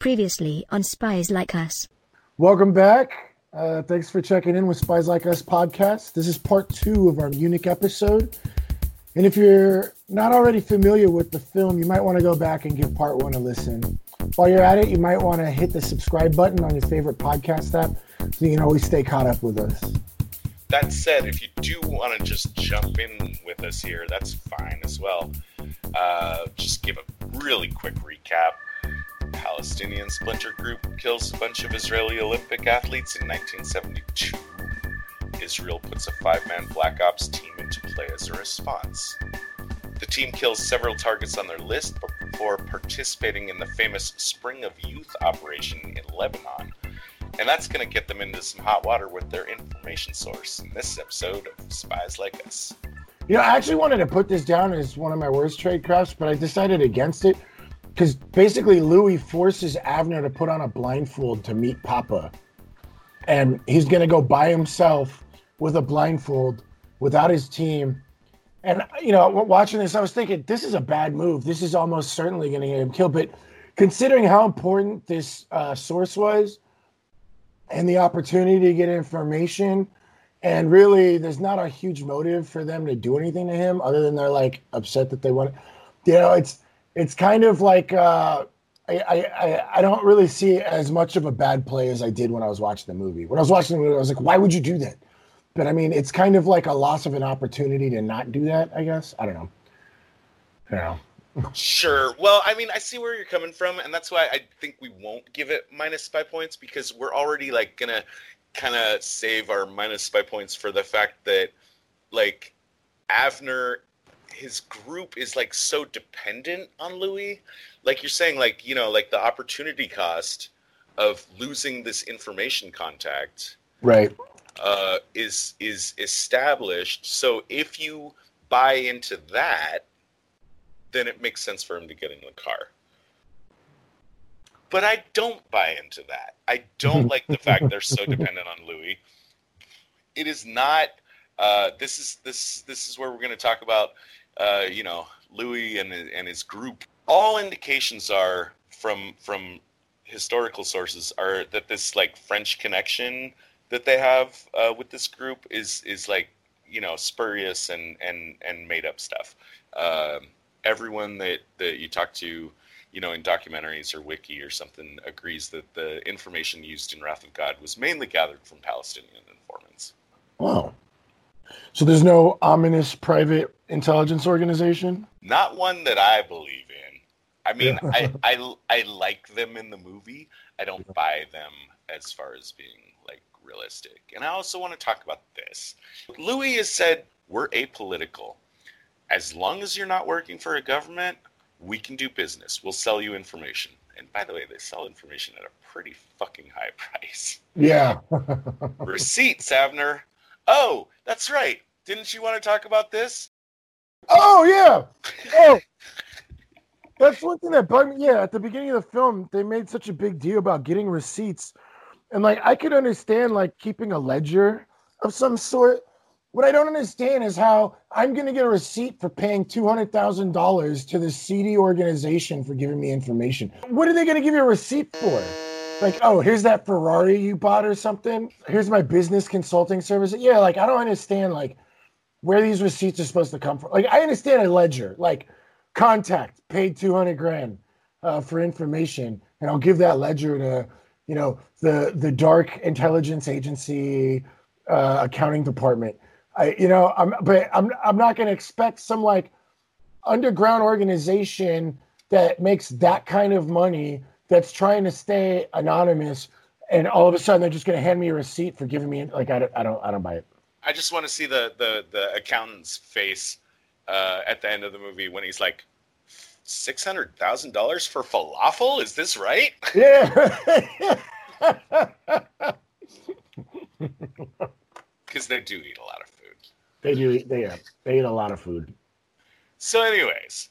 Previously on Spies Like Us. Welcome back. Uh, thanks for checking in with Spies Like Us podcast. This is part two of our Munich episode. And if you're not already familiar with the film, you might want to go back and give part one a listen. While you're at it, you might want to hit the subscribe button on your favorite podcast app so you can always stay caught up with us. That said, if you do want to just jump in with us here, that's fine as well. Uh, just give a really quick recap. Palestinian splinter group kills a bunch of Israeli Olympic athletes in 1972. Israel puts a five man Black Ops team into play as a response. The team kills several targets on their list before participating in the famous Spring of Youth operation in Lebanon. And that's going to get them into some hot water with their information source in this episode of Spies Like Us. You know, I actually wanted to put this down as one of my worst trade crafts, but I decided against it because basically Louis forces Avner to put on a blindfold to meet Papa, and he's gonna go by himself with a blindfold without his team. And you know, watching this, I was thinking this is a bad move. This is almost certainly to get him killed. But considering how important this uh, source was, and the opportunity to get information, and really, there's not a huge motive for them to do anything to him other than they're like upset that they want. You know, it's it's kind of like uh, I, I I don't really see as much of a bad play as I did when I was watching the movie. When I was watching the movie, I was like, why would you do that? But I mean, it's kind of like a loss of an opportunity to not do that. I guess I don't know. I don't know. Sure. Well, I mean, I see where you're coming from, and that's why I think we won't give it minus five points because we're already like gonna kind of save our minus five points for the fact that like Avner his group is like so dependent on Louis. Like you're saying, like you know, like the opportunity cost of losing this information contact, right, uh, is is established. So if you buy into that, then it makes sense for him to get in the car. But I don't buy into that. I don't like the fact they're so dependent on Louis. It is not. Uh, this is this this is where we're going to talk about uh, you know, Louis and and his group. All indications are from from historical sources are that this like French connection that they have uh, with this group is is like you know spurious and and and made up stuff. Uh, everyone that that you talk to, you know, in documentaries or wiki or something, agrees that the information used in Wrath of God was mainly gathered from Palestinian informants. Wow. So there's no ominous private intelligence organization? Not one that I believe in. I mean. I, I I like them in the movie. I don't buy them as far as being like realistic. And I also want to talk about this. Louis has said we're apolitical. As long as you're not working for a government, we can do business. We'll sell you information. And by the way, they sell information at a pretty fucking high price. Yeah. Receipts, Avner. Oh, that's right. Didn't you want to talk about this? Oh yeah. Oh. That's one thing that bugged me. Yeah, at the beginning of the film, they made such a big deal about getting receipts. And like I could understand like keeping a ledger of some sort. What I don't understand is how I'm gonna get a receipt for paying two hundred thousand dollars to this seedy organization for giving me information. What are they gonna give you a receipt for? Like, oh, here's that Ferrari you bought or something. Here's my business consulting service. Yeah, like I don't understand like where these receipts are supposed to come from. Like I understand a ledger, like contact paid 200 grand uh, for information and I'll give that ledger to, you know, the, the dark intelligence agency uh, accounting department. I, you know, I'm, but I'm, I'm not going to expect some like underground organization that makes that kind of money that's trying to stay anonymous and all of a sudden they're just going to hand me a receipt for giving me like I don't I don't I don't buy it. I just want to see the the the accountant's face uh, at the end of the movie when he's like, six hundred thousand dollars for falafel? Is this right? Yeah. Because they do eat a lot of food. They do. Eat, they they eat a lot of food. So, anyways,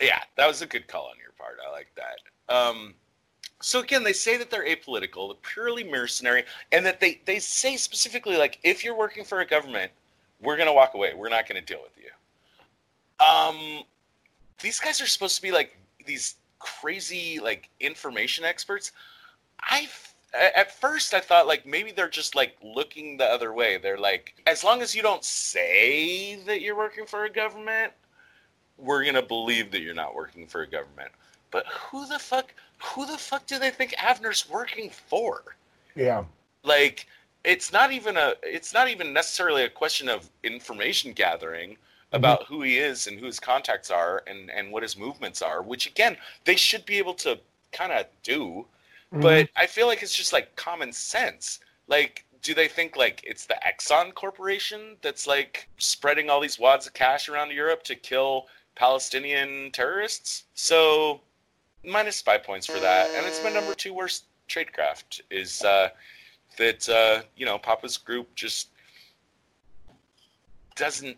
yeah, that was a good call on your part. I like that. Um, so again, they say that they're apolitical, they're purely mercenary, and that they they say specifically like if you're working for a government, we're gonna walk away. We're not gonna deal with you. Um, these guys are supposed to be like these crazy like information experts. I at first I thought like maybe they're just like looking the other way. They're like, as long as you don't say that you're working for a government, we're gonna believe that you're not working for a government. But who the fuck who the fuck do they think Avner's working for? Yeah. Like it's not even a it's not even necessarily a question of information gathering about mm-hmm. who he is and who his contacts are and and what his movements are, which again, they should be able to kind of do Mm-hmm. But I feel like it's just like common sense. Like, do they think like it's the Exxon Corporation that's like spreading all these wads of cash around Europe to kill Palestinian terrorists? So minus five points for that, and it's my number two worst tradecraft is uh, that uh, you know Papa's group just doesn't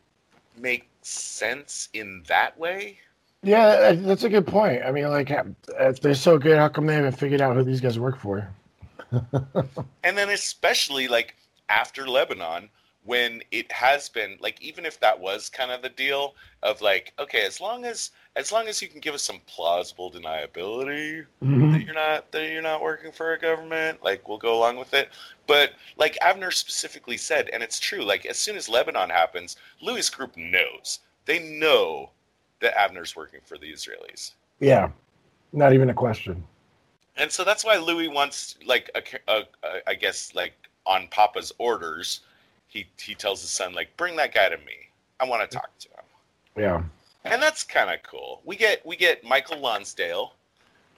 make sense in that way. Yeah, that's a good point. I mean, like, if they're so good, how come they haven't figured out who these guys work for? and then, especially like after Lebanon, when it has been like, even if that was kind of the deal of like, okay, as long as as long as you can give us some plausible deniability mm-hmm. that you're not that you're not working for a government, like we'll go along with it. But like Avner specifically said, and it's true, like as soon as Lebanon happens, Louis Group knows. They know that Avner's working for the Israelis. Yeah, not even a question. And so that's why Louis wants, like, a, a, a, I guess, like on Papa's orders, he he tells his son, like, bring that guy to me. I want to talk to him. Yeah. And that's kind of cool. We get we get Michael Lonsdale,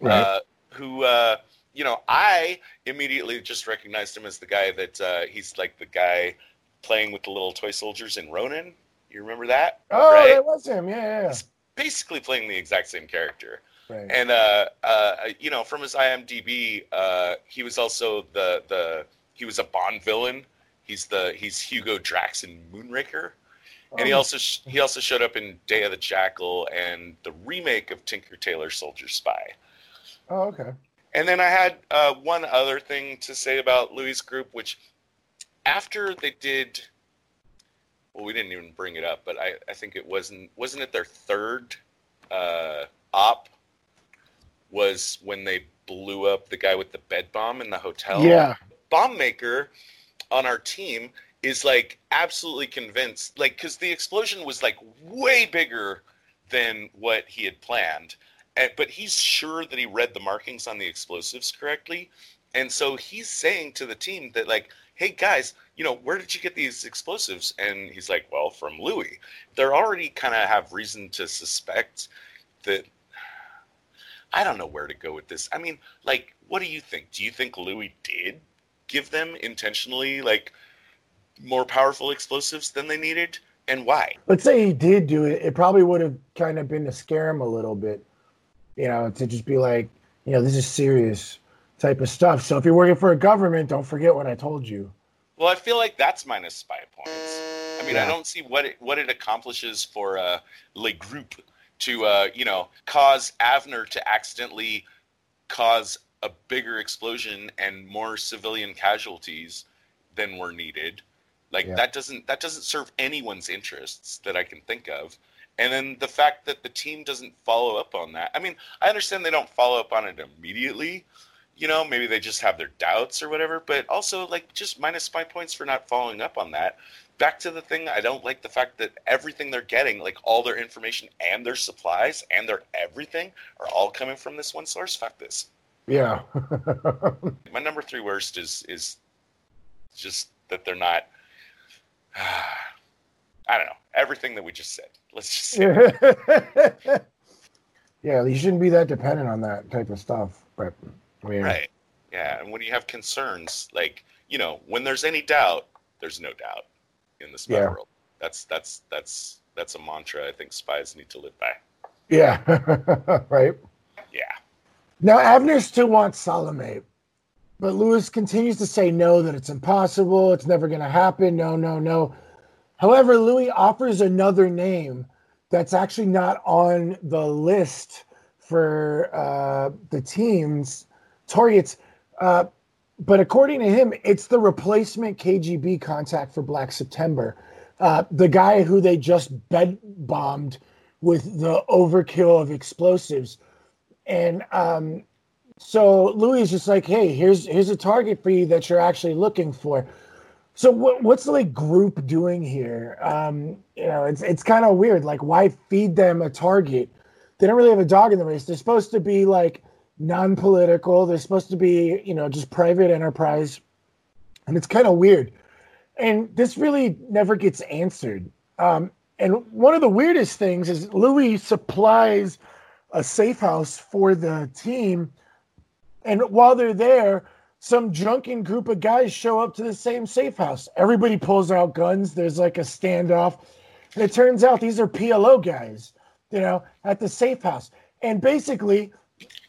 right. uh, who uh, you know I immediately just recognized him as the guy that uh, he's like the guy playing with the little toy soldiers in Ronin. You remember that? Oh, right? that was him. Yeah, yeah. He's basically playing the exact same character. Right. And uh, uh, you know, from his IMDb, uh, he was also the the he was a Bond villain. He's the he's Hugo Drax in Moonraker, and he oh. also sh- he also showed up in Day of the Jackal and the remake of Tinker Tailor Soldier Spy. Oh, okay. And then I had uh, one other thing to say about Louis' group, which after they did well, we didn't even bring it up, but I, I think it wasn't wasn't it their third uh, op was when they blew up the guy with the bed bomb in the hotel. Yeah, bomb maker on our team is like absolutely convinced, like because the explosion was like way bigger than what he had planned, and, but he's sure that he read the markings on the explosives correctly, and so he's saying to the team that like hey guys, you know, where did you get these explosives? And he's like, well, from Louis. They're already kind of have reason to suspect that. I don't know where to go with this. I mean, like, what do you think? Do you think Louis did give them intentionally, like, more powerful explosives than they needed? And why? Let's say he did do it. It probably would have kind of been to scare him a little bit, you know, to just be like, you know, this is serious type of stuff. So if you're working for a government, don't forget what I told you. Well, I feel like that's minus spy points. I mean, yeah. I don't see what it what it accomplishes for uh, Le Group to uh, you know cause Avner to accidentally cause a bigger explosion and more civilian casualties than were needed. Like yeah. that doesn't that doesn't serve anyone's interests that I can think of. And then the fact that the team doesn't follow up on that. I mean, I understand they don't follow up on it immediately, you know, maybe they just have their doubts or whatever. But also, like, just minus five points for not following up on that. Back to the thing, I don't like the fact that everything they're getting, like all their information and their supplies and their everything, are all coming from this one source. Fuck this. Yeah. My number three worst is is just that they're not. I don't know everything that we just said. Let's just. Say. yeah, you shouldn't be that dependent on that type of stuff, but. Yeah. Right. Yeah, and when you have concerns, like you know, when there's any doubt, there's no doubt in the spy yeah. world. That's that's that's that's a mantra I think spies need to live by. Yeah. right. Yeah. Now Avner still wants Salome, but Louis continues to say no, that it's impossible, it's never going to happen. No, no, no. However, Louis offers another name that's actually not on the list for uh, the teams targets. Uh, but according to him, it's the replacement KGB contact for Black September. Uh, the guy who they just bed bombed with the overkill of explosives. and um, so Louis is just like, hey, here's here's a target for you that you're actually looking for. So what, what's the like group doing here? Um, you know, it's it's kind of weird. Like, why feed them a target? They don't really have a dog in the race. They're supposed to be like non-political. They're supposed to be, you know, just private enterprise, and it's kind of weird. And this really never gets answered. Um, and one of the weirdest things is Louis supplies a safe house for the team, and while they're there, some drunken group of guys show up to the same safe house. Everybody pulls out guns. There's like a standoff. And it turns out these are PLO guys, you know, at the safe house. And basically,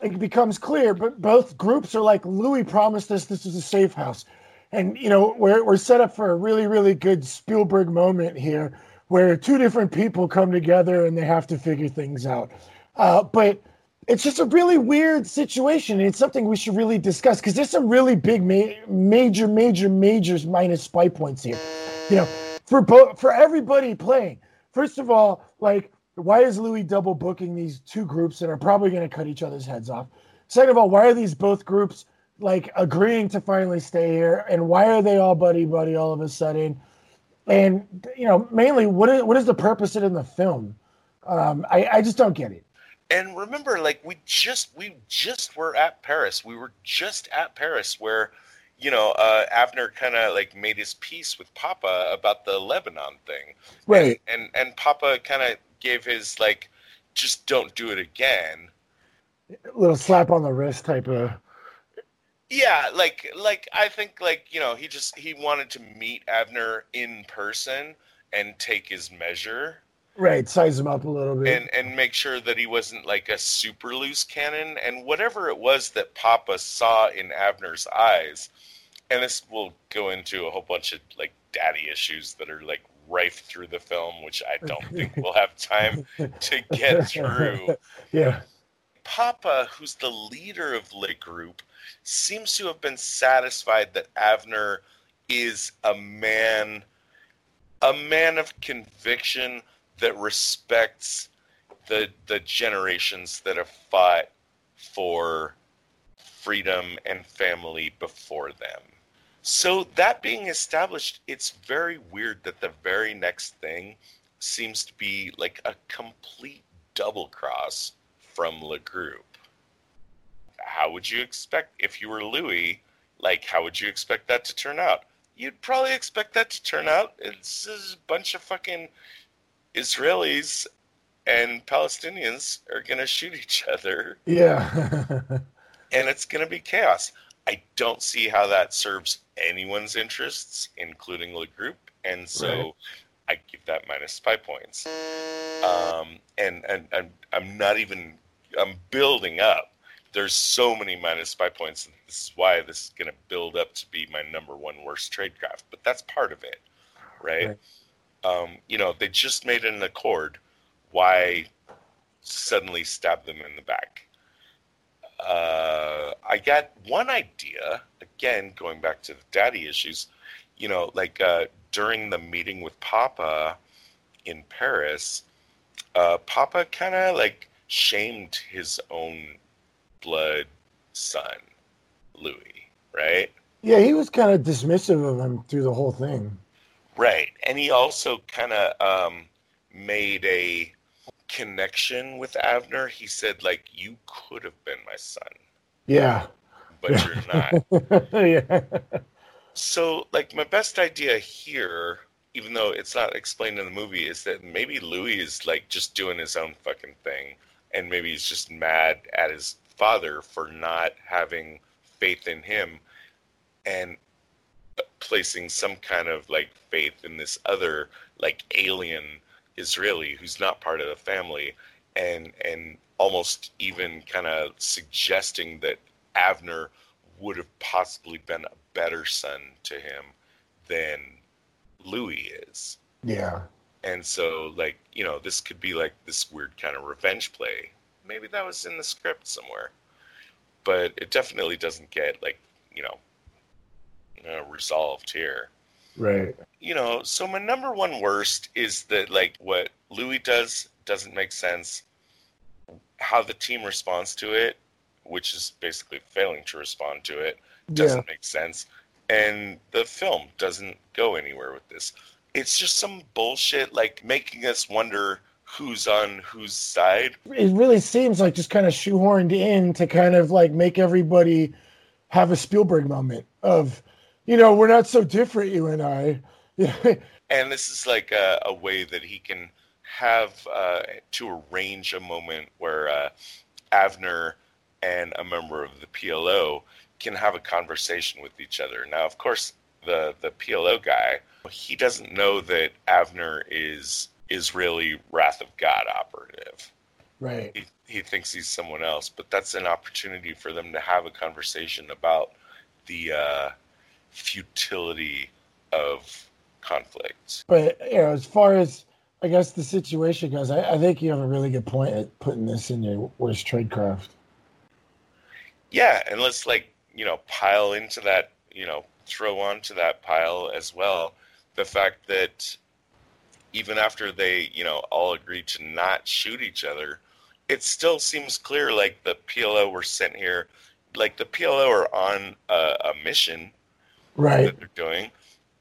it becomes clear, but both groups are like, Louis promised us this is a safe house. And, you know, we're, we're set up for a really, really good Spielberg moment here where two different people come together and they have to figure things out. Uh, but it's just a really weird situation. And it's something we should really discuss because there's some really big, ma- major, major, major minus spy points here. You know, for both for everybody playing. First of all, like why is Louis double booking these two groups that are probably going to cut each other's heads off? Second of all, why are these both groups like agreeing to finally stay here, and why are they all buddy buddy all of a sudden? And you know, mainly, what is what is the purpose of it in the film? Um, I, I just don't get it and remember like we just we just were at paris. We were just at paris where you know uh avner kind of like made his peace with papa about the lebanon thing. Right. and and, and papa kind of gave his like just don't do it again. A little slap on the wrist type of yeah like like i think like you know he just he wanted to meet avner in person and take his measure Right, size him up a little bit. And and make sure that he wasn't like a super loose cannon and whatever it was that Papa saw in Avner's eyes. And this will go into a whole bunch of like daddy issues that are like rife through the film, which I don't think we'll have time to get through. Yeah. Papa, who's the leader of Le Group, seems to have been satisfied that Avner is a man a man of conviction that respects the the generations that have fought for freedom and family before them. So that being established, it's very weird that the very next thing seems to be like a complete double cross from Le Group. How would you expect if you were Louis? Like, how would you expect that to turn out? You'd probably expect that to turn out. It's a bunch of fucking Israelis and Palestinians are going to shoot each other. Yeah. and it's going to be chaos. I don't see how that serves anyone's interests, including the group. And so right. I give that minus five points. Um, and, and, and I'm not even, I'm building up. There's so many minus five points. And this is why this is going to build up to be my number one worst tradecraft. But that's part of it, right? right um, you know, they just made an accord. Why suddenly stab them in the back? Uh, I got one idea. Again, going back to the daddy issues, you know, like uh, during the meeting with Papa in Paris, uh, Papa kind of like shamed his own blood son, Louis, right? Yeah, he was kind of dismissive of him through the whole thing. Right. And he also kind of um, made a connection with Avner. He said, like, you could have been my son. Yeah. But yeah. you're not. yeah. So, like, my best idea here, even though it's not explained in the movie, is that maybe Louis is, like, just doing his own fucking thing. And maybe he's just mad at his father for not having faith in him. And placing some kind of like faith in this other like alien Israeli who's not part of the family and and almost even kind of suggesting that Avner would have possibly been a better son to him than Louis is. Yeah. And so like, you know, this could be like this weird kind of revenge play. Maybe that was in the script somewhere. But it definitely doesn't get like, you know, uh, resolved here. Right. You know, so my number one worst is that like what Louis does doesn't make sense. how the team responds to it, which is basically failing to respond to it, doesn't make sense. And the film doesn't go anywhere with this. It's just some bullshit, like making us wonder who's on whose side. It really seems like just kind of shoehorned in to kind of like make everybody have a Spielberg moment of, you know, we're not so different, you and I. And this is like a, a way that he can have uh, to arrange a moment where uh, Avner and a member of the PLO can have a conversation with each other. Now, of course, the the PLO guy he doesn't know that Avner is Israeli Wrath of God operative. Right. He, he thinks he's someone else, but that's an opportunity for them to have a conversation about the uh, futility of conflict. But you know, as far as I guess the situation goes, I, I think you have a really good point at putting this in your worst tradecraft. Yeah, and let's like you know pile into that you know throw onto that pile as well the fact that even after they you know all agreed to not shoot each other it still seems clear like the PLO were sent here like the PLO are on a, a mission right that they're doing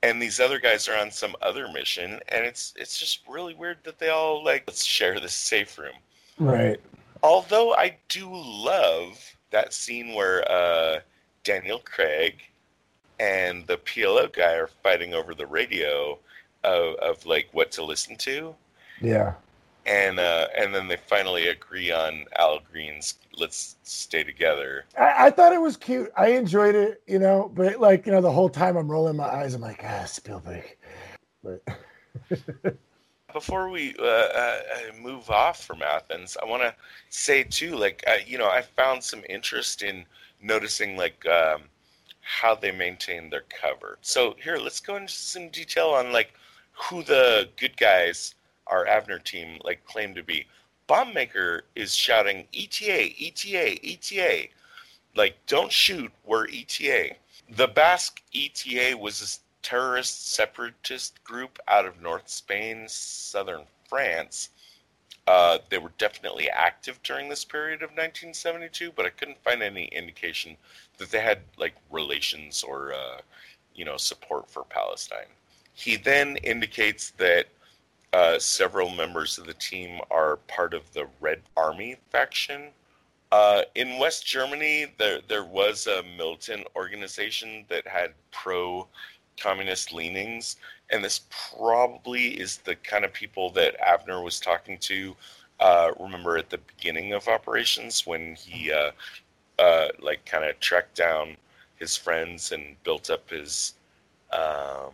and these other guys are on some other mission and it's it's just really weird that they all like let's share this safe room right although i do love that scene where uh, Daniel Craig and the PLO guy are fighting over the radio of, of like what to listen to. Yeah. And uh, and then they finally agree on Al Green's "Let's Stay Together." I, I, thought it was cute. I enjoyed it, you know. But like you know, the whole time I'm rolling my eyes. I'm like, ah, Spielberg. But before we uh, uh, move off from Athens, I want to say too, like uh, you know, I found some interest in noticing like um, how they maintain their cover. So here, let's go into some detail on like who the good guys our Avner team like claim to be. Bombmaker is shouting ETA, ETA, ETA. Like, don't shoot, we're ETA. The Basque ETA was a terrorist separatist group out of North Spain, southern France. Uh, they were definitely active during this period of 1972, but I couldn't find any indication that they had like relations or uh, you know support for Palestine. He then indicates that uh, several members of the team are part of the Red Army faction. Uh, in West Germany, there there was a militant organization that had pro communist leanings, and this probably is the kind of people that Avner was talking to. Uh, remember at the beginning of operations when he uh, uh, like kind of tracked down his friends and built up his um,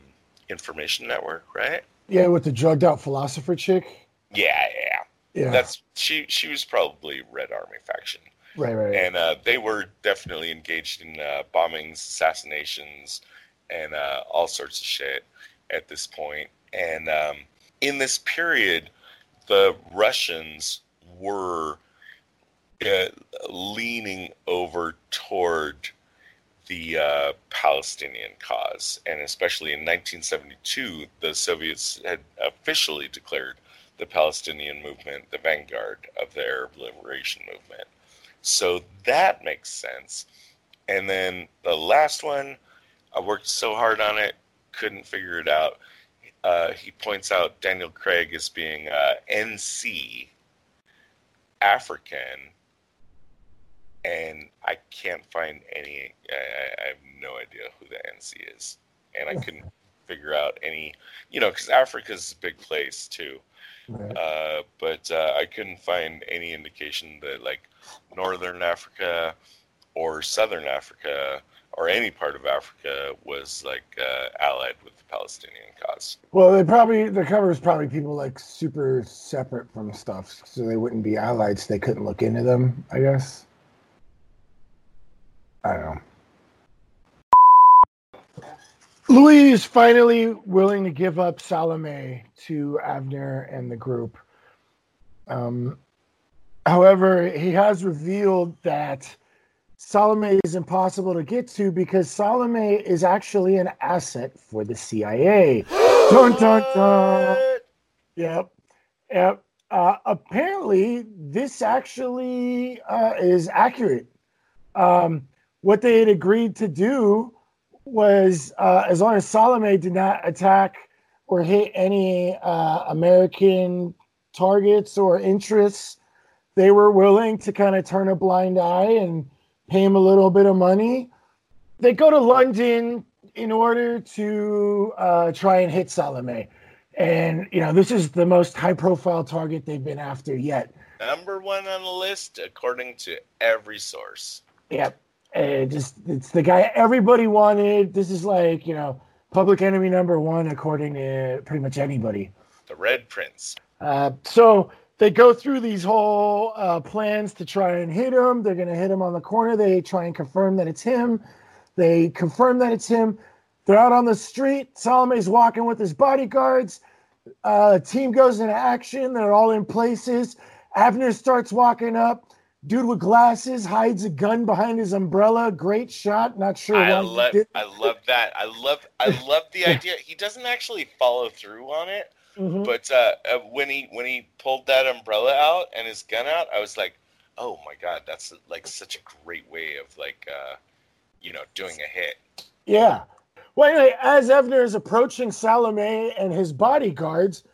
information network, right? Yeah, with the drugged out philosopher chick. Yeah, yeah, yeah. That's she. She was probably Red Army faction. Right, right. And uh, they were definitely engaged in uh, bombings, assassinations, and uh, all sorts of shit at this point. And um, in this period, the Russians were uh, leaning over toward the uh, Palestinian cause. And especially in 1972, the Soviets had officially declared the Palestinian movement the vanguard of their liberation movement. So that makes sense. And then the last one, I worked so hard on it, couldn't figure it out. Uh, he points out Daniel Craig as being uh, NC, African, and I can't find any. I, I, have no idea who the NC is, and I couldn't figure out any. You know, because Africa's a big place too, right. uh, but uh, I couldn't find any indication that like Northern Africa or Southern Africa or any part of Africa was like uh, allied with the Palestinian cause. Well, they probably the cover is probably people like super separate from stuff, so they wouldn't be allied. So they couldn't look into them. I guess. I don't know. Louis is finally willing to give up Salome to Avner and the group. Um, however, he has revealed that Salome is impossible to get to because Salome is actually an asset for the CIA. dun dun dun. Yep. Yep. uh, apparently this actually uh, is accurate. Um, what they had agreed to do was, uh, as long as Salome did not attack or hit any uh, American targets or interests, they were willing to kind of turn a blind eye and pay him a little bit of money. They go to London in order to uh, try and hit Salome. And, you know, this is the most high profile target they've been after yet. Number one on the list, according to every source. Yep. And just, it's the guy everybody wanted. This is like, you know, public enemy number one, according to pretty much anybody. The Red Prince. Uh, so they go through these whole uh, plans to try and hit him. They're going to hit him on the corner. They try and confirm that it's him. They confirm that it's him. They're out on the street. Salome's walking with his bodyguards. Uh, team goes into action. They're all in places. Avner starts walking up. Dude with glasses hides a gun behind his umbrella. Great shot. Not sure I love, I love that. I love, I love the idea. He doesn't actually follow through on it, Mhm. but uh, uh, when he when he pulled that umbrella out and his gun out, I was like, oh my god, that's like such a great way of like, uh, you know, doing a hit. Yeah. Well, anyway, as Avner is approaching Salome and his bodyguards,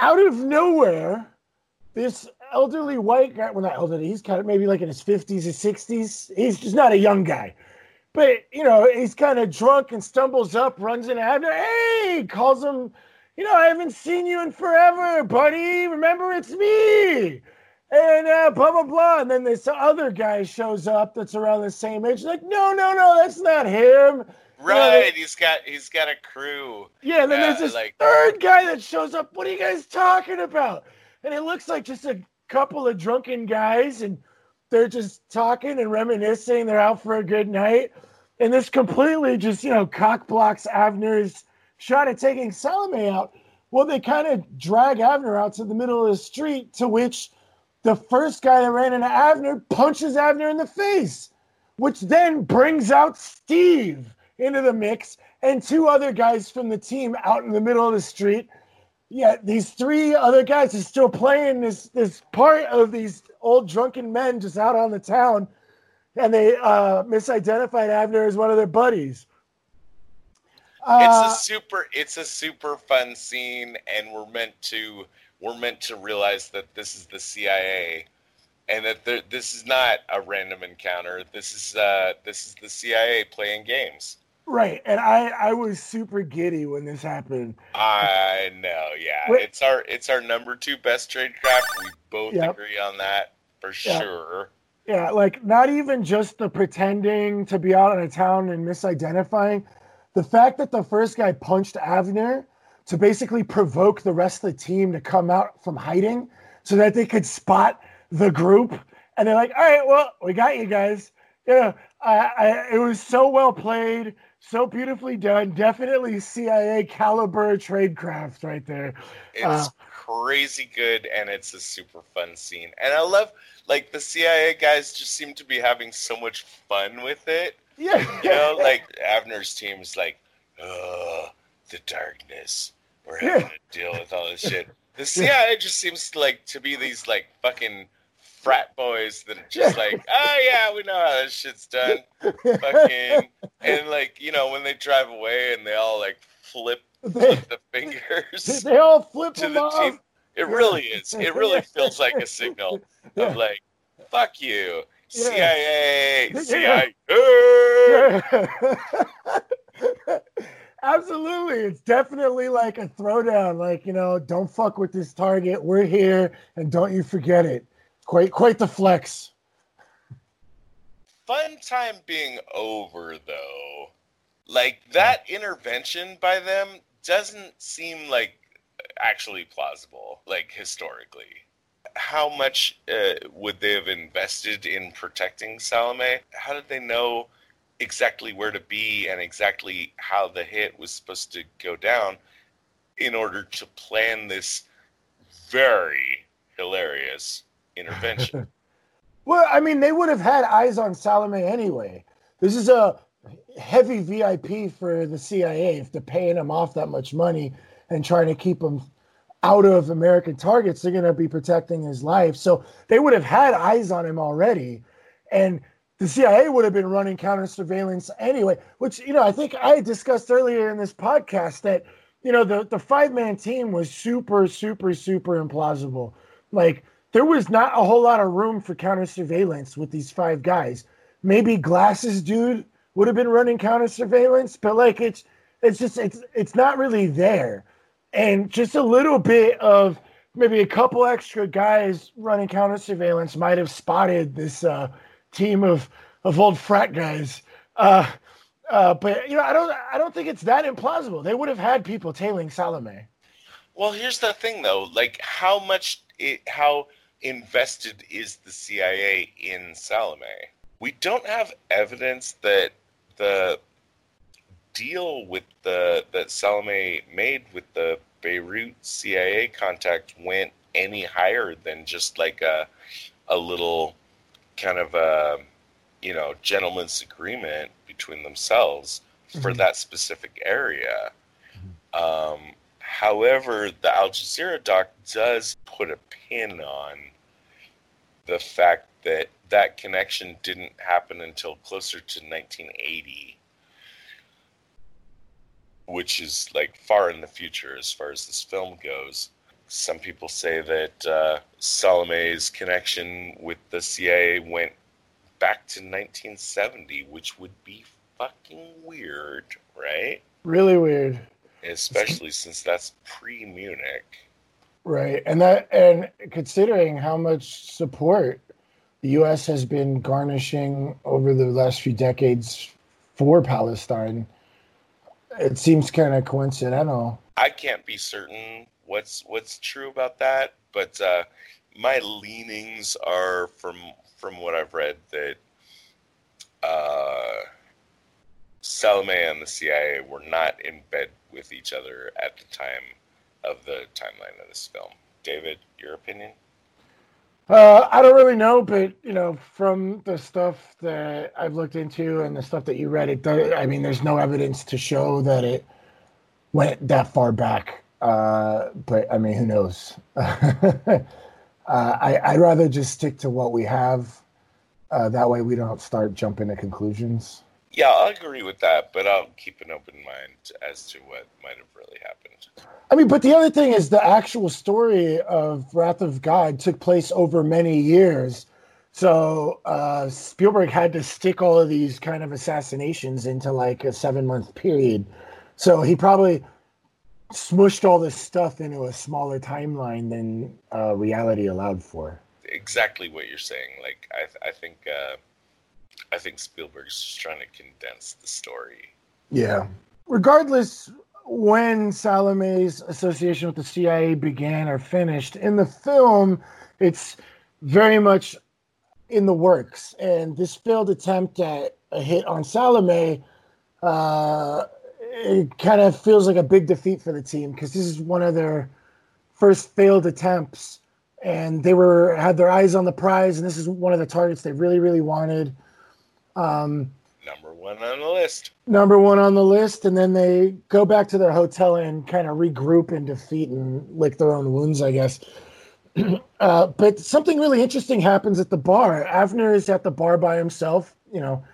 out of nowhere, this elderly white guy, well, not elderly, he's kind of maybe like in his 50s or 60s. He's just not a young guy. But, you know, he's kind of drunk and stumbles up, runs into Abner. Hey, calls him, you know, I haven't seen you in forever, buddy. Remember, it's me. And uh, blah, blah, blah. And then this other guy shows up that's around the same age. Like, no, no, no, that's not him. Right? He's got he's got a crew. Yeah, and then Yeah, there's this like- third guy that shows up. What are you guys talking about? And it looks like just a couple of drunken guys, and they're just talking and reminiscing. They're out for a good night. And this completely just, you know, cock blocks Avner's shot at taking Salome out. Well, they kind of drag Avner out to the middle of the street, to which the first guy that ran into Avner punches Avner in the face, which then brings out Steve into the mix and two other guys from the team out in the middle of the street. Yeah, these three other guys are still playing this this part of these old drunken men just out on the town, and they uh, misidentified Abner as one of their buddies. Uh, it's a super it's a super fun scene and we're meant to we're meant to realize that this is the CIA and that there, this is not a random encounter. This is uh this is the CIA playing games right, and I I was super giddy when this happened. I know yeah Wait. it's our it's our number 2 best trade craft we both Yep. agree on that for Yeah. sure Yeah, like not even just the pretending to be out in a town and misidentifying. The fact that the first guy punched Avner to basically provoke the rest of the team to come out from hiding so that they could spot the group. And they're like, all right, well, we got you guys. Yeah, I, I, it was so well played, so beautifully done. Definitely CIA caliber tradecraft right there. It's Uh. crazy good and it's a super fun scene. And I love like the CIA guys just seem to be having so much fun with it. Yeah. You know, like Avner's team's like, uh, the darkness. We're having to deal with all this shit. The CIA just seems to, like to be these like fucking frat boys that are just like, oh yeah, we know how this shit's done. Fucking and like, you know, when they drive away and they all like flip, flip the fingers they all flip to them the off. team. It really is. It really feels like a signal of like, fuck you. CIA. CIA. Absolutely. It's definitely like a throwdown. Like, you know, don't fuck with this target. We're here and don't you forget it. Quite quite the flex. Fun time being over though. Like that intervention by them doesn't seem like actually plausible, like historically. How much uh, would they have invested in protecting Salome? How did they know exactly where to be and exactly how the hit was supposed to go down in order to plan this very hilarious intervention? Well, I mean, they would have had eyes on Salome anyway. This is a heavy VIP for the CIA if they're paying him off that much money and trying to keep him out of American targets, they're going to be protecting his life. So they would have had eyes on him already. And the CIA would have been running counter surveillance anyway, which, you know, I think I discussed earlier in this podcast that, you know, the, the five man team was super, super, super implausible. Like, there was not a whole lot of room for counter surveillance with these five guys. Maybe Glasses Dude would have been running counter surveillance, but like, it's, it's just, it's, it's not really there. And just a little bit of maybe a couple extra guys running counter surveillance might have spotted this, uh, team of of old frat guys. Uh, uh, but you know, I don't I don't think it's that implausible. They would have had people tailing Salome. Well, here's the thing though, like how much it, how invested is the CIA in Salome? We don't have evidence that the deal with the that Salome made with the Beirut CIA contact went any higher than just like a a little kind of a you know gentleman's agreement between themselves for mm-hmm. that specific area. Mm-hmm. Um, however, the Al Jazeera doc does put a pin on the fact that that connection didn't happen until closer to 1980 which is like far in the future as far as this film goes some people say that uh, Salome's connection with the CIA went back to 1970, which would be fucking weird, right? Really weird. Especially since that's pre Munich. Right. And that and considering how much support the US has been garnishing over the last few decades for Palestine, it seems kind of coincidental. I can't be certain what's what's true about that, but uh, my leanings are from from what I've read that uh, Salome and the CIA were not in bed with each other at the time of the timeline of this film. David, your opinion? Uh, I don't really know, but you know, from the stuff that I've looked into and the stuff that you read, it does. I mean, there's no evidence to show that it went that far back. Uh, but I mean, who knows? uh, I, I'd rather just stick to what we have. Uh, that way, we don't start jumping to conclusions. Yeah, I agree with that, but I'll keep an open mind as to what might have really happened. I mean, but the other thing is the actual story of Wrath of God took place over many years. So uh, Spielberg had to stick all of these kind of assassinations into like a seven month period. So he probably smushed all this stuff into a smaller timeline than uh, reality allowed for. Exactly what you're saying. Like I, th- I think, uh, I think Spielberg's just trying to condense the story. Yeah. Regardless, when Salome's association with the CIA began or finished in the film, it's very much in the works. And this failed attempt at a hit on Salome uh, it kind of feels like a big defeat for the team because this is one of their first failed attempts, and they were had their eyes on the prize, and this is one of the targets they really, really wanted. Um, number one on the list. Number one on the list, and then they go back to their hotel and kind of regroup and defeat and lick their own wounds, I guess. uh, but something really interesting happens at the bar. Avner is at the bar by himself, you know,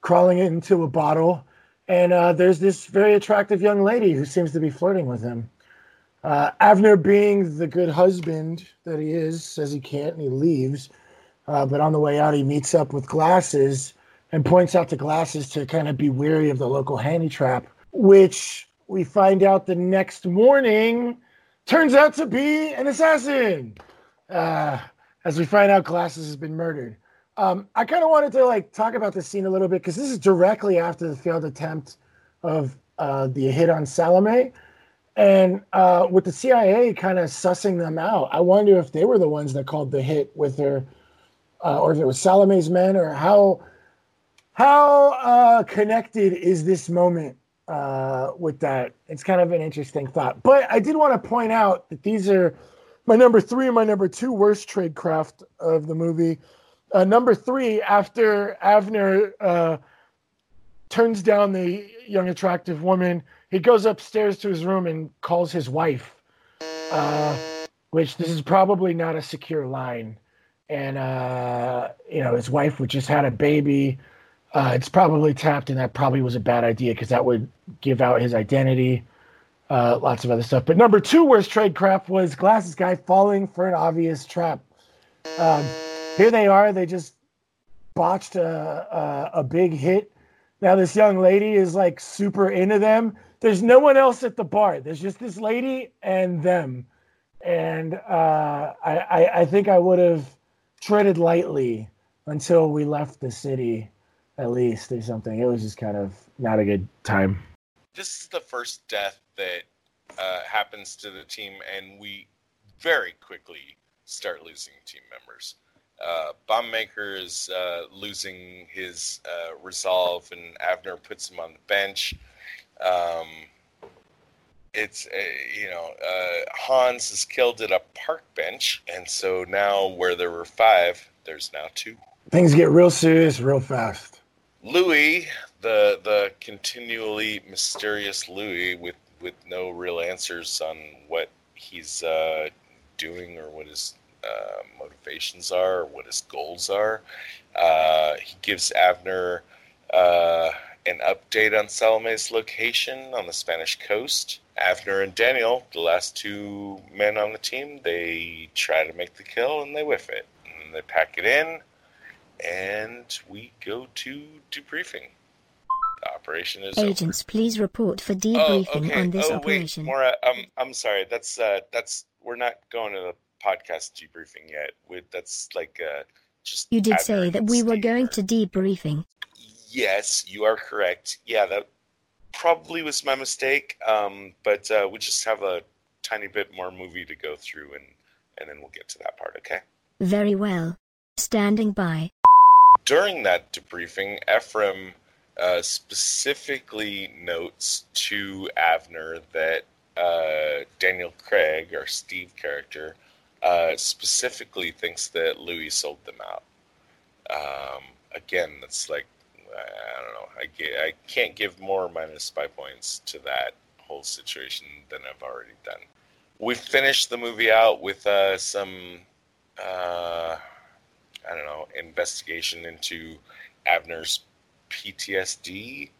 crawling into a bottle and uh, there's this very attractive young lady who seems to be flirting with him. Uh, Avner, being the good husband that he is, says he can't and he leaves. Uh, but on the way out, he meets up with Glasses and points out to Glasses to kind of be wary of the local handy trap, which we find out the next morning turns out to be an assassin. Uh, as we find out, Glasses has been murdered. Um, I kind of wanted to like talk about this scene a little bit because this is directly after the failed attempt of uh, the hit on Salome, and uh, with the CIA kind of sussing them out. I wonder if they were the ones that called the hit with her, uh, or if it was Salome's men, or how how uh, connected is this moment uh, with that? It's kind of an interesting thought. But I did want to point out that these are my number three and my number two worst trade craft of the movie. Uh, number three, after Avner uh, turns down the young, attractive woman, he goes upstairs to his room and calls his wife. uh, which this is probably not a secure line. And, uh, you know, his wife would just had a baby. Uh, it's probably tapped, and that probably was a bad idea because that would give out his identity. Uh, lots of other stuff. But number two worst tradecraft was Glasses Guy falling for an obvious trap. Um, here they are. They just botched a, a, a big hit. Now this young lady is like super into them. There's no one else at the bar. There's just this lady and them. And uh, I, I, I think I would have treaded lightly until we left the city, at least or something. It was just kind of not a good time. This is the first death that uh, happens to the team, and we very quickly start losing team members. Uh, Bombmaker is uh, losing his uh, resolve, and Avner puts him on the bench. Um, it's uh, you know uh, Hans is killed at a park bench, and so now where there were five, there's now two. Things get real serious real fast. Louis, the the continually mysterious Louis, with with no real answers on what he's uh, doing or what his uh, motivations are or what his goals are. Uh, he gives Avner uh, an update on Salome's location on the Spanish coast. Avner and Daniel, the last two men on the team, they try to make the kill and they whiff it. And they pack it in, and we go to debriefing. The operation is Agents, over. please report for debriefing oh, okay. on this oh, operation. Wait, Maura, um, I'm sorry. That's uh, that's we're not going to the podcast debriefing yet. With that's like uh, just. you did say that we were going to debriefing. Yes, you are correct. Yeah, that probably was my mistake. Um, but uh, we just have a tiny bit more movie to go through, and and then we'll get to that part. Okay. Very well. Standing by. During that debriefing, Ephraim uh, specifically notes to Avner that uh, Daniel Craig, our Steve character, uh, specifically thinks that Louis sold them out. Um, again, that's like I don't know. I, ga- I can't give more or minus spy points to that whole situation than I've already done. We finished the movie out with uh, some, uh, I don't know, investigation into Avner's PTSD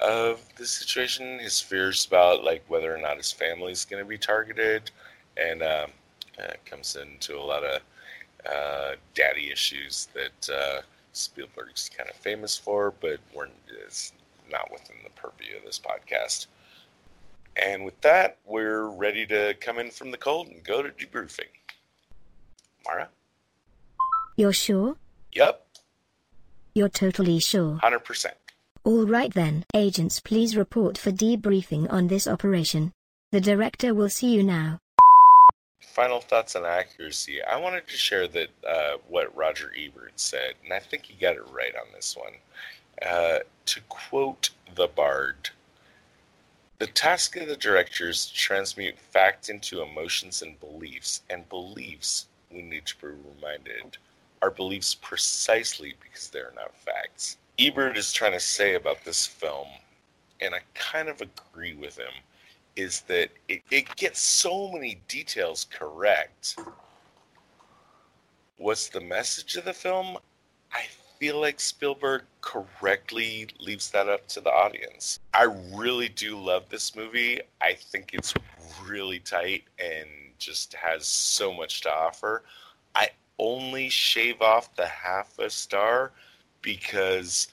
of the situation, his fears about like whether or not his family's going to be targeted, and um, uh, it comes into a lot of uh, daddy issues that. Uh, Spielberg's kind of famous for, but we're it's not within the purview of this podcast. And with that, we're ready to come in from the cold and go to debriefing. Mara? You're sure? Yep, You're totally sure. 100%. All right then. Agents, please report for debriefing on this operation. The director will see you now. Final thoughts on accuracy. I wanted to share that uh, what Roger Ebert said, and I think he got it right on this one. Uh, to quote the Bard, the task of the director is to transmute fact into emotions and beliefs, and beliefs, we need to be reminded, are beliefs precisely because they are not facts. Ebert is trying to say about this film, and I kind of agree with him, is that it, it gets so many details correct. What's the message of the film? I feel like Spielberg correctly leaves that up to the audience. I really do love this movie. I think it's really tight and just has so much to offer. Only shave off the half a star because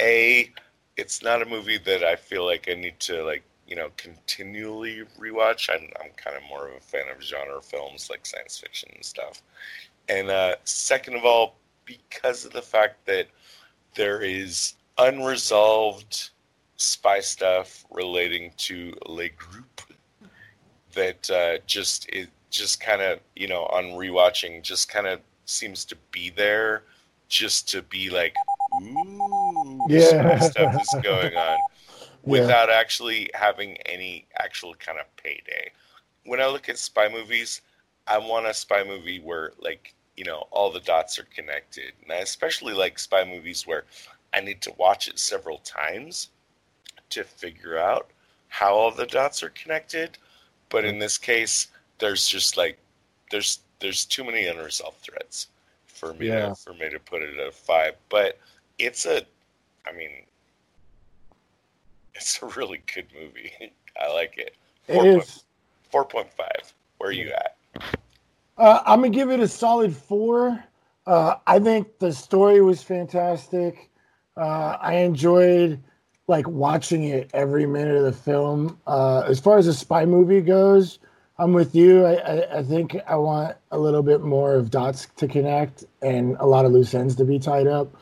A, it's not a movie that I feel like I need to like you know continually rewatch. I'm I'm kind of more of a fan of genre films like science fiction and stuff. And uh, second of all, because of the fact that there is unresolved spy stuff relating to Le Groupe that uh, just it just kind of you know on rewatching just kind of seems to be there just to be like ooh Yeah. stuff is going on without actually having any actual kind of payday. When I look at spy movies, I want a spy movie where like, you know, all the dots are connected. And I especially like spy movies where I need to watch it several times to figure out how all the dots are connected. But in mm-hmm. this case, there's just like there's there's too many unresolved threads for me Yeah. to, for me to put it at a five. But it's a, I mean, it's a really good movie. I like it. It is. Four point five. Where are you at? Uh, I'm gonna give it a solid four. Uh, I think the story was fantastic. Uh, I enjoyed like watching it every minute of the film. Uh, as far as a spy movie goes, I'm with you. I, I, I think I want a little bit more of dots to connect and a lot of loose ends to be tied up.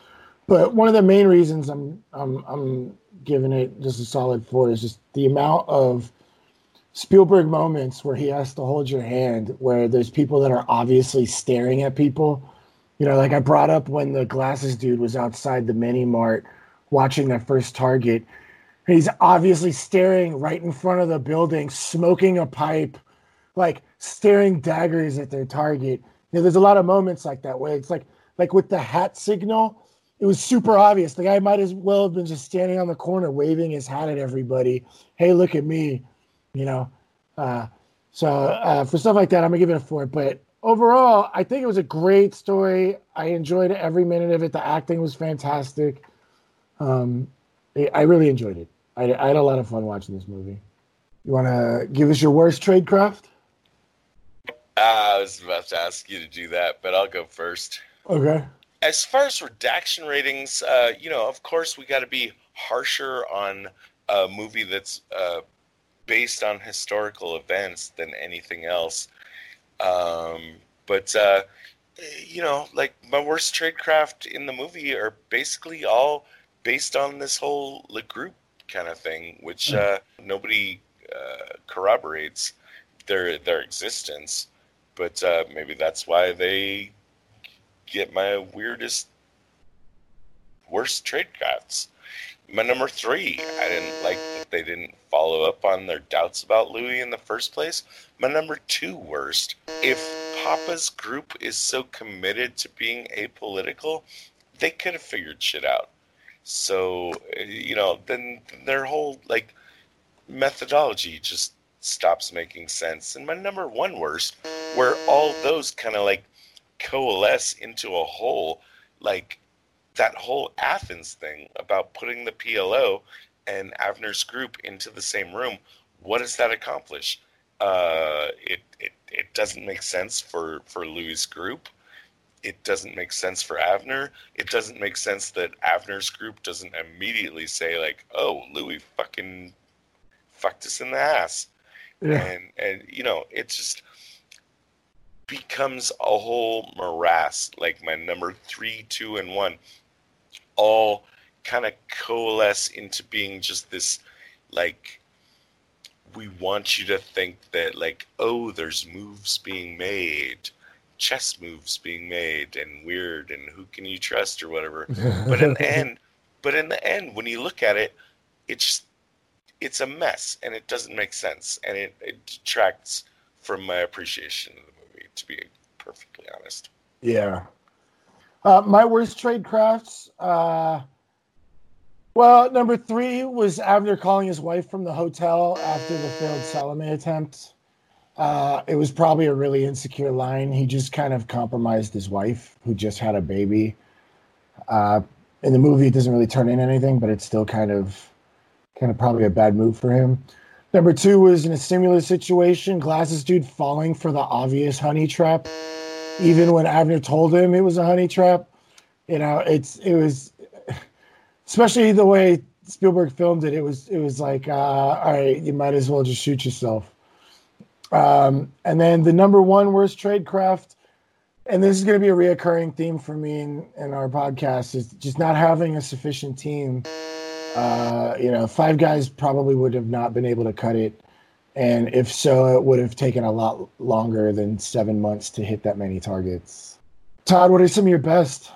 But one of the main reasons I'm I'm I'm giving it just a solid four is just the amount of Spielberg moments where he has to hold your hand, where there's people that are obviously staring at people. You know, like I brought up when the glasses dude was outside the mini mart watching that first target. He's obviously staring right in front of the building, smoking a pipe, like staring daggers at their target. You know, there's a lot of moments like that where it's like like with the hat signal, it was super obvious. The guy might as well have been just standing on the corner waving his hat at everybody. Hey, look at me you know. Uh, so uh, for stuff like that, I'm gonna give it a four. But overall, I think it was a great story. I enjoyed every minute of it. The acting was fantastic. Um, I- really enjoyed it. I, I had a lot of fun watching this movie. You want to give us your worst tradecraft? Ah, I was about to ask you to do that, but I'll go first. Okay. As far as redaction ratings, uh, you know, of course, we got to be harsher on a movie that's uh, based on historical events than anything else. Um, but uh, you know, like my worst tradecraft in the movie are basically all based on this whole Le Groupe kind of thing, which uh, nobody uh, corroborates their their existence. But uh, maybe that's why they get my weirdest, worst trade cuts. My number three, I didn't like that they didn't follow up on their doubts about Louis in the first place. My number two worst, if Papa's group is so committed to being apolitical, they could have figured shit out. So, you know, then their whole like methodology just stops making sense. And my number one worst, where all those kind of like coalesce into a whole, like that whole Athens thing about putting the PLO and Avner's group into the same room. What does that accomplish? Uh, it, it it doesn't make sense for for Louis' group. It doesn't make sense for Avner. It doesn't make sense that Avner's group doesn't immediately say like, "Oh, Louis fucking fucked us in the ass," Yeah. and and you know, it's just becomes a whole morass. Like my number three, two, and one, all kind of coalesce into being just this like we want you to think that like oh there's moves being made chess moves being made and weird and who can you trust or whatever but in the end but in the end when you look at it it's it's a mess and it doesn't make sense and it, it detracts from my appreciation of to be perfectly honest Yeah. Uh, my worst trade crafts. Uh, well, number three was Avner calling his wife from the hotel after the failed Salome attempt. Uh, it was probably a really insecure line. He just kind of compromised his wife, who just had a baby. Uh, in the movie, it doesn't really turn in anything, but it's still kind of, kind of probably a bad move for him. Number two was in a similar situation, glasses dude falling for the obvious honey trap even when Avner told him it was a honey trap. You know, it's it was especially the way Spielberg filmed it. It was it was like, uh, all right, you might as well just shoot yourself. Um, and then the number one worst tradecraft, and this is going to be a reoccurring theme for me in, in our podcast, is just not having a sufficient team. Uh, you know, five guys probably would have not been able to cut it. And if so, it would have taken a lot longer than seven months to hit that many targets. Todd, what are some of your best?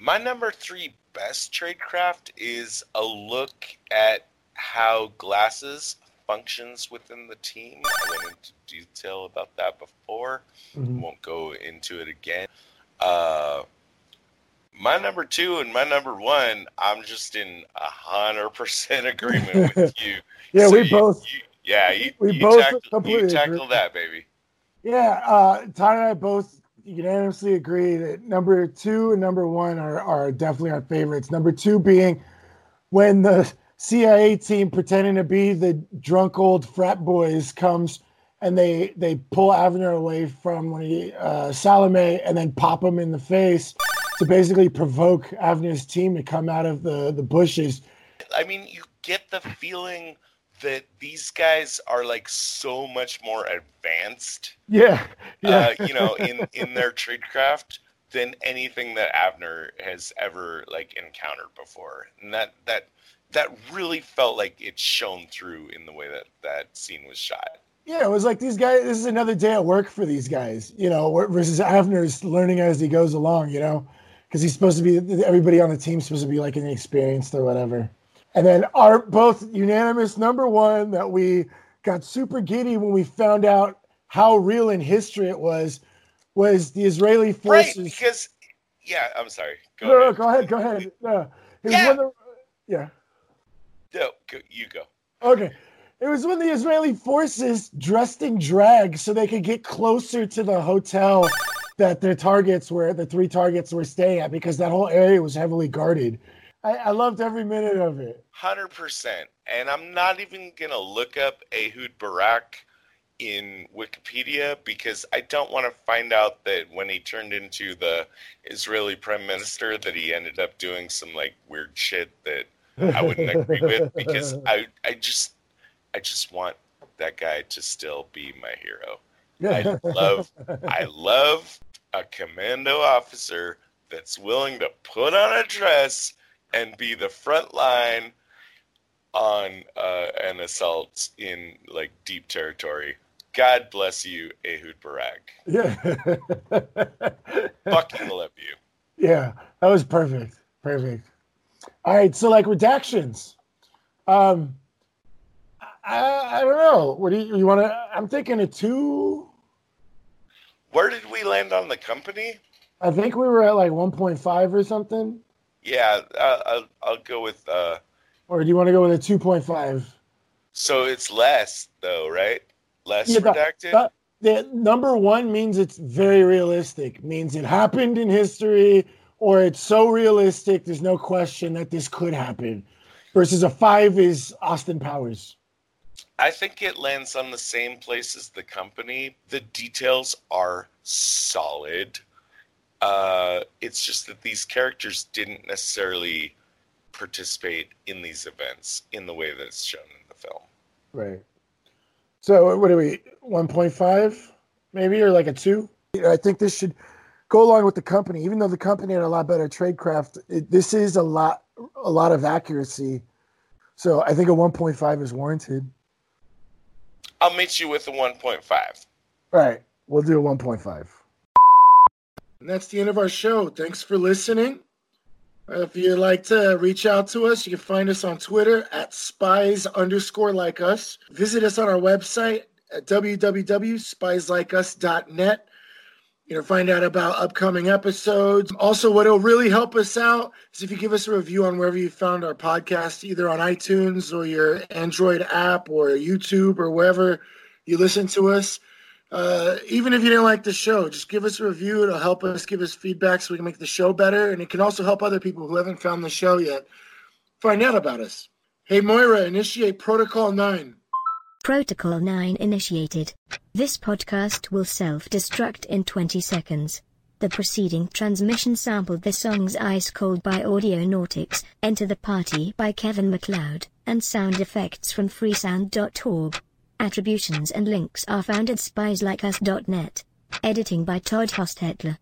My number three best tradecraft is a look at how glasses functions within the team. I went into detail about that before. Mhm. Won't go into it again. Uh, my number two and my number one, I'm just in a hundred percent agreement with you. Yeah, So we you- both. You, Yeah, you, We you, both tackle, you completely tackle agree. that, baby. Yeah, uh, Todd and I both unanimously agree that number two and number one are, are definitely our favorites. Number two being when the CIA team pretending to be the drunk old frat boys comes and they they pull Avner away from when he, uh, Salome and then pop him in the face to basically provoke Avner's team to come out of the, the bushes. I mean, you get the feeling that these guys are like so much more advanced, Yeah, yeah. uh, you know, in in their tradecraft than anything that Avner has ever like encountered before, and that that that really felt like it shone through in the way that that scene was shot. Yeah, it was like these guys. This is another day at work for these guys, you know. Versus Avner's learning as he goes along, you know, because he's supposed to be everybody on the team's supposed to be like inexperienced or whatever. And then our both unanimous number one that we got super giddy when we found out how real in history it was was the Israeli forces. Right, because yeah, I'm sorry. Go no, ahead. go ahead, go ahead. No, it was Yeah. the- yeah. No, go, you go. Okay. It was when the Israeli forces dressed in drag so they could get closer to the hotel that their targets were, the three targets were staying at, because that whole area was heavily guarded. I, I loved every minute of it. Hundred percent. And I'm not even gonna look up Ehud Barak in Wikipedia because I don't want to find out that when he turned into the Israeli prime minister that he ended up doing some like weird shit that I wouldn't agree with because I I just I just want that guy to still be my hero. I love I love a commando officer that's willing to put on a dress and be the front line on uh, an assault in like deep territory. God bless you, Ehud Barak. Yeah. Fucking love you. Yeah, that was perfect. Perfect. All right, so like redactions. Um I, I don't know. What do you, you want to? I'm thinking a two. Where did we land on the company? I think we were at like 1.5 or something. Yeah, uh, I'll, I'll go with. Uh, Or do you want to go with a 2.5? so it's less though, right? Less Yeah, redacted. the- the number one means it's very realistic. Means it happened in history, or it's so realistic. There's no question that this could happen. Versus a five is Austin Powers. I think it lands on the same place as the company. The details are solid. Uh, it's just that these characters didn't necessarily participate in these events in the way that it's shown in the film. Right. So what are we? 1.5 maybe, or like a two? I think this should go along with the company. Even though the company had a lot better tradecraft, it, this is a lot, a lot of accuracy. So I think a 1.5 is warranted. I'll meet you with a 1.5. All right, we'll do a 1.5. And that's the end of our show. Thanks for listening. Uh, If you'd like to reach out to us, you can find us on Twitter at spies underscore like us. Visit us on our website at www.spieslikeus.net. You know, find out about upcoming episodes. Also, what will really help us out is if you give us a review on wherever you found our podcast, either on iTunes or your Android app or YouTube or wherever you listen to us. Uh, even if you didn't like the show, just give us a review. It'll help us give us feedback so we can make the show better. And it can also help other people who haven't found the show yet find out about us. Hey, Moira, initiate Protocol 9. Protocol 9 initiated. This podcast will self-destruct in 20 seconds. The preceding transmission sampled the songs Ice Cold by Audionautix, Enter the Party by Kevin MacLeod, and sound effects from freesound.org. Attributions and links are found at spieslikeus.net. Editing by Todd Hostetler.